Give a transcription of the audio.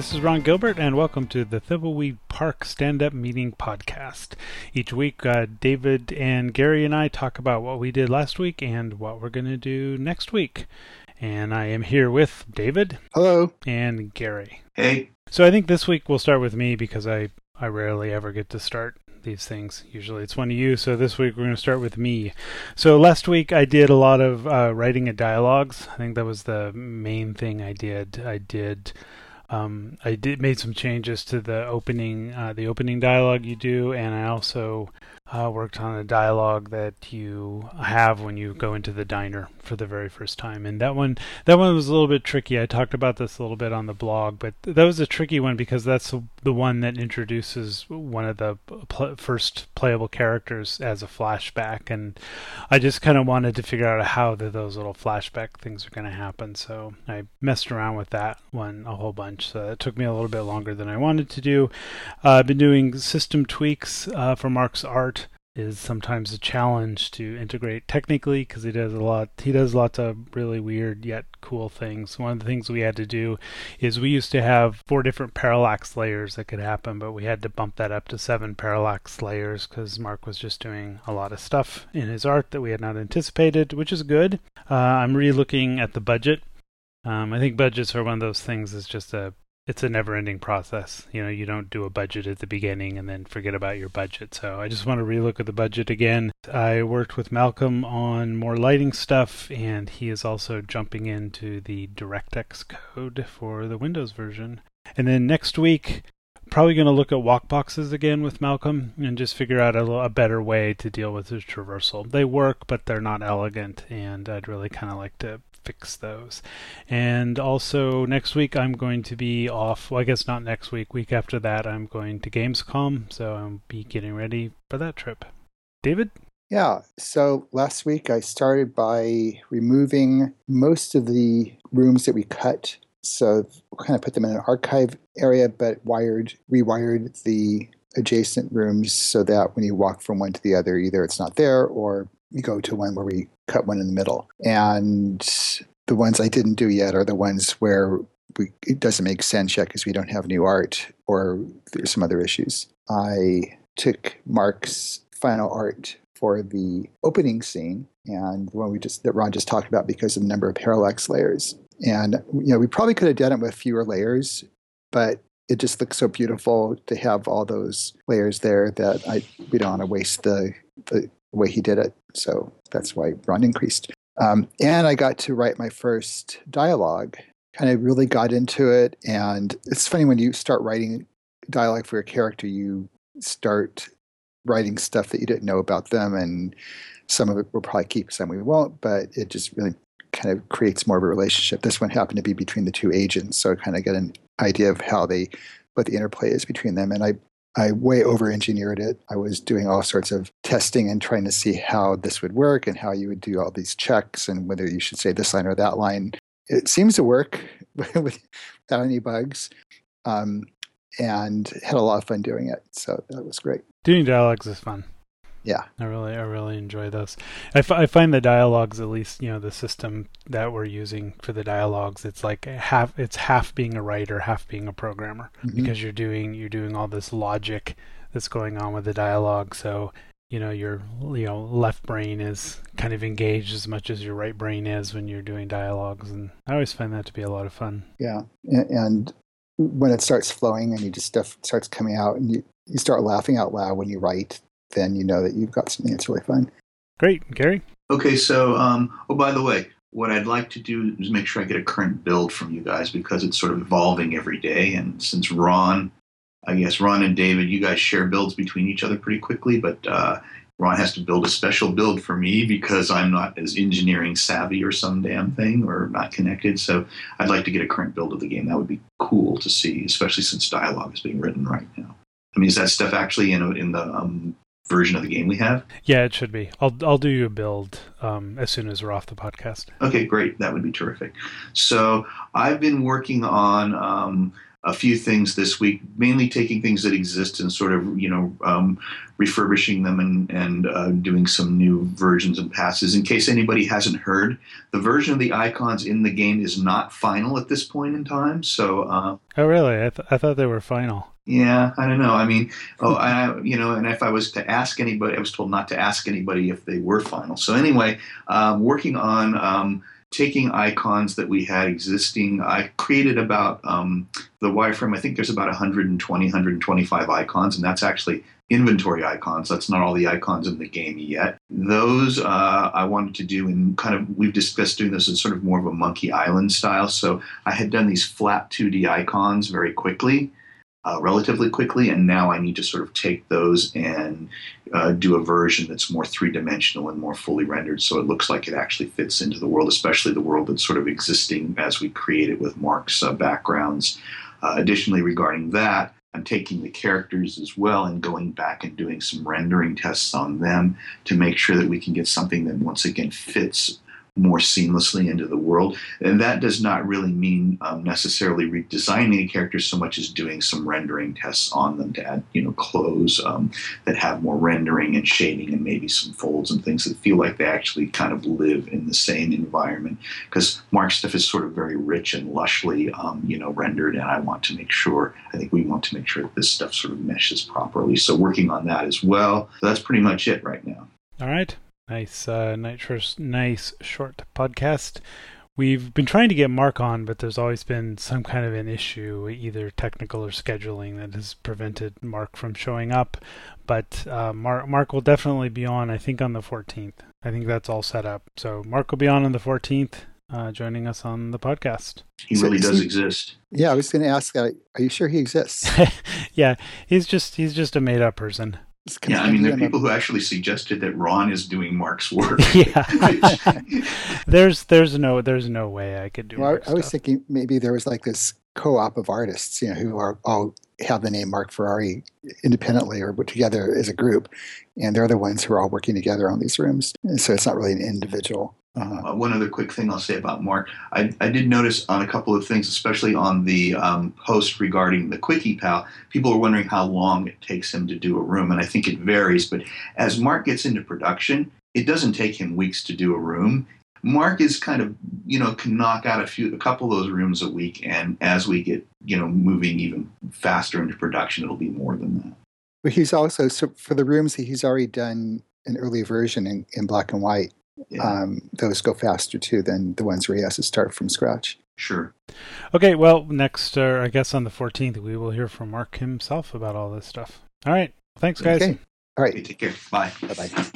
this is Ron Gilbert, and welcome to the Thimbleweed Park Stand Up Meeting Podcast. Each week, uh, David and Gary and I talk about what we did last week and what we're going to do next week. And I am here with David. Hello. And Gary. Hey. So I think this week we'll start with me because I, I rarely ever get to start these things. Usually it's one of you. So this week we're going to start with me. So last week I did a lot of uh, writing of dialogues. I think that was the main thing I did. I did. Um, I did made some changes to the opening, uh, the opening dialogue you do, and I also uh, worked on a dialogue that you have when you go into the diner for the very first time. And that one, that one was a little bit tricky. I talked about this a little bit on the blog, but that was a tricky one because that's the one that introduces one of the pl- first playable characters as a flashback. And I just kind of wanted to figure out how the, those little flashback things are going to happen. So I messed around with that one a whole bunch. So it took me a little bit longer than I wanted to do. Uh, I've been doing system tweaks uh, for Mark's art is sometimes a challenge to integrate technically because he does a lot he does lots of really weird yet cool things one of the things we had to do is we used to have four different parallax layers that could happen but we had to bump that up to seven parallax layers because mark was just doing a lot of stuff in his art that we had not anticipated which is good uh, i'm re-looking at the budget um, I think budgets are one of those things. It's just a it's a never ending process. You know, you don't do a budget at the beginning and then forget about your budget. So I just want to relook at the budget again. I worked with Malcolm on more lighting stuff, and he is also jumping into the DirectX code for the Windows version. And then next week, probably going to look at walk boxes again with Malcolm and just figure out a, a better way to deal with his traversal. They work, but they're not elegant, and I'd really kind of like to fix those. And also next week I'm going to be off. Well, I guess not next week. Week after that I'm going to Gamescom, so I'll be getting ready for that trip. David. Yeah. So last week I started by removing most of the rooms that we cut. So kind of put them in an archive area, but wired, rewired the adjacent rooms so that when you walk from one to the other, either it's not there or you go to one where we cut one in the middle. And the ones I didn't do yet are the ones where we, it doesn't make sense yet because we don't have new art or there's some other issues. I took Mark's final art for the opening scene and the one we just that Ron just talked about because of the number of parallax layers. And you know, we probably could have done it with fewer layers, but it just looks so beautiful to have all those layers there that I we don't want to waste the the way he did it. So that's why Ron increased. Um, and I got to write my first dialogue. Kind of really got into it, and it's funny when you start writing dialogue for a character, you start writing stuff that you didn't know about them, and some of it we'll probably keep, some we won't. But it just really kind of creates more of a relationship. This one happened to be between the two agents, so I kind of get an idea of how they what the interplay is between them. And I I way over engineered it. I was doing all sorts of testing and trying to see how this would work and how you would do all these checks and whether you should say this line or that line. It seems to work without any bugs. Um, and had a lot of fun doing it. So that was great. Doing dialogues is fun. Yeah, I really, I really enjoy those. I, f- I find the dialogues, at least, you know, the system that we're using for the dialogues, it's like half, it's half being a writer, half being a programmer, mm-hmm. because you're doing, you're doing all this logic that's going on with the dialogue. So, you know, your, you know, left brain is kind of engaged as much as your right brain is when you're doing dialogues, and I always find that to be a lot of fun. Yeah, and when it starts flowing and you just stuff starts coming out and you, you start laughing out loud when you write then you know that you've got something that's really fun. Great, Gary. Okay, so um, oh by the way, what I'd like to do is make sure I get a current build from you guys because it's sort of evolving every day. And since Ron, I guess Ron and David, you guys share builds between each other pretty quickly, but uh, Ron has to build a special build for me because I'm not as engineering savvy or some damn thing or not connected. So I'd like to get a current build of the game. That would be cool to see, especially since dialogue is being written right now. I mean, is that stuff actually in in the um, version of the game we have? Yeah, it should be. I'll I'll do you a build um, as soon as we're off the podcast. Okay, great. That would be terrific. So I've been working on um, a few things this week, mainly taking things that exist and sort of, you know, um, refurbishing them and, and uh, doing some new versions and passes. In case anybody hasn't heard, the version of the icons in the game is not final at this point in time. So, uh, oh, really? I, th- I thought they were final. Yeah, I don't know. I mean, oh, I, you know, and if I was to ask anybody, I was told not to ask anybody if they were final. So anyway, um, working on um, taking icons that we had existing. I created about um, the wireframe. I think there's about 120, 125 icons, and that's actually inventory icons. That's not all the icons in the game yet. Those uh, I wanted to do in kind of, we've discussed doing this in sort of more of a Monkey Island style. So I had done these flat 2D icons very quickly uh, relatively quickly, and now I need to sort of take those and uh, do a version that's more three dimensional and more fully rendered, so it looks like it actually fits into the world, especially the world that's sort of existing as we create it with Mark's uh, backgrounds. Uh, additionally, regarding that, I'm taking the characters as well and going back and doing some rendering tests on them to make sure that we can get something that once again fits more seamlessly into the world. And that does not really mean um, necessarily redesigning a character so much as doing some rendering tests on them to add, you know, clothes um, that have more rendering and shading and maybe some folds and things that feel like they actually kind of live in the same environment. Because Mark stuff is sort of very rich and lushly, um, you know, rendered, and I want to make sure. I think we want to make sure that this stuff sort of meshes properly. So working on that as well. So that's pretty much it right now. All right. Nice, uh, nice, nice short podcast. We've been trying to get Mark on, but there's always been some kind of an issue, either technical or scheduling, that has prevented Mark from showing up. But uh, Mark, Mark will definitely be on. I think on the 14th. I think that's all set up. So Mark will be on on the 14th, uh, joining us on the podcast. He really so, does he, exist. Yeah, I was going to ask. Uh, are you sure he exists? yeah, he's just he's just a made up person. Yeah, I mean, there are people who actually suggested that Ron is doing Mark's work. yeah, there's there's no there's no way I could do. Well, I, I was thinking maybe there was like this co-op of artists, you know, who are all have the name Mark Ferrari independently or together as a group, and they're the ones who are all working together on these rooms. And so it's not really an individual. Uh-huh. Uh, one other quick thing I'll say about Mark. I, I did notice on a couple of things, especially on the um, post regarding the Quickie Pal, people are wondering how long it takes him to do a room, and I think it varies. But as Mark gets into production, it doesn't take him weeks to do a room. Mark is kind of, you know, can knock out a few, a couple of those rooms a week, and as we get, you know, moving even faster into production, it'll be more than that. But he's also so for the rooms that he's already done an early version in, in black and white yeah. um, those go faster too than the ones where he has to start from scratch. Sure. Okay, well, next, uh, I guess on the 14th, we will hear from Mark himself about all this stuff. All right. Thanks, guys. Okay. All right. take care. Bye. Bye bye.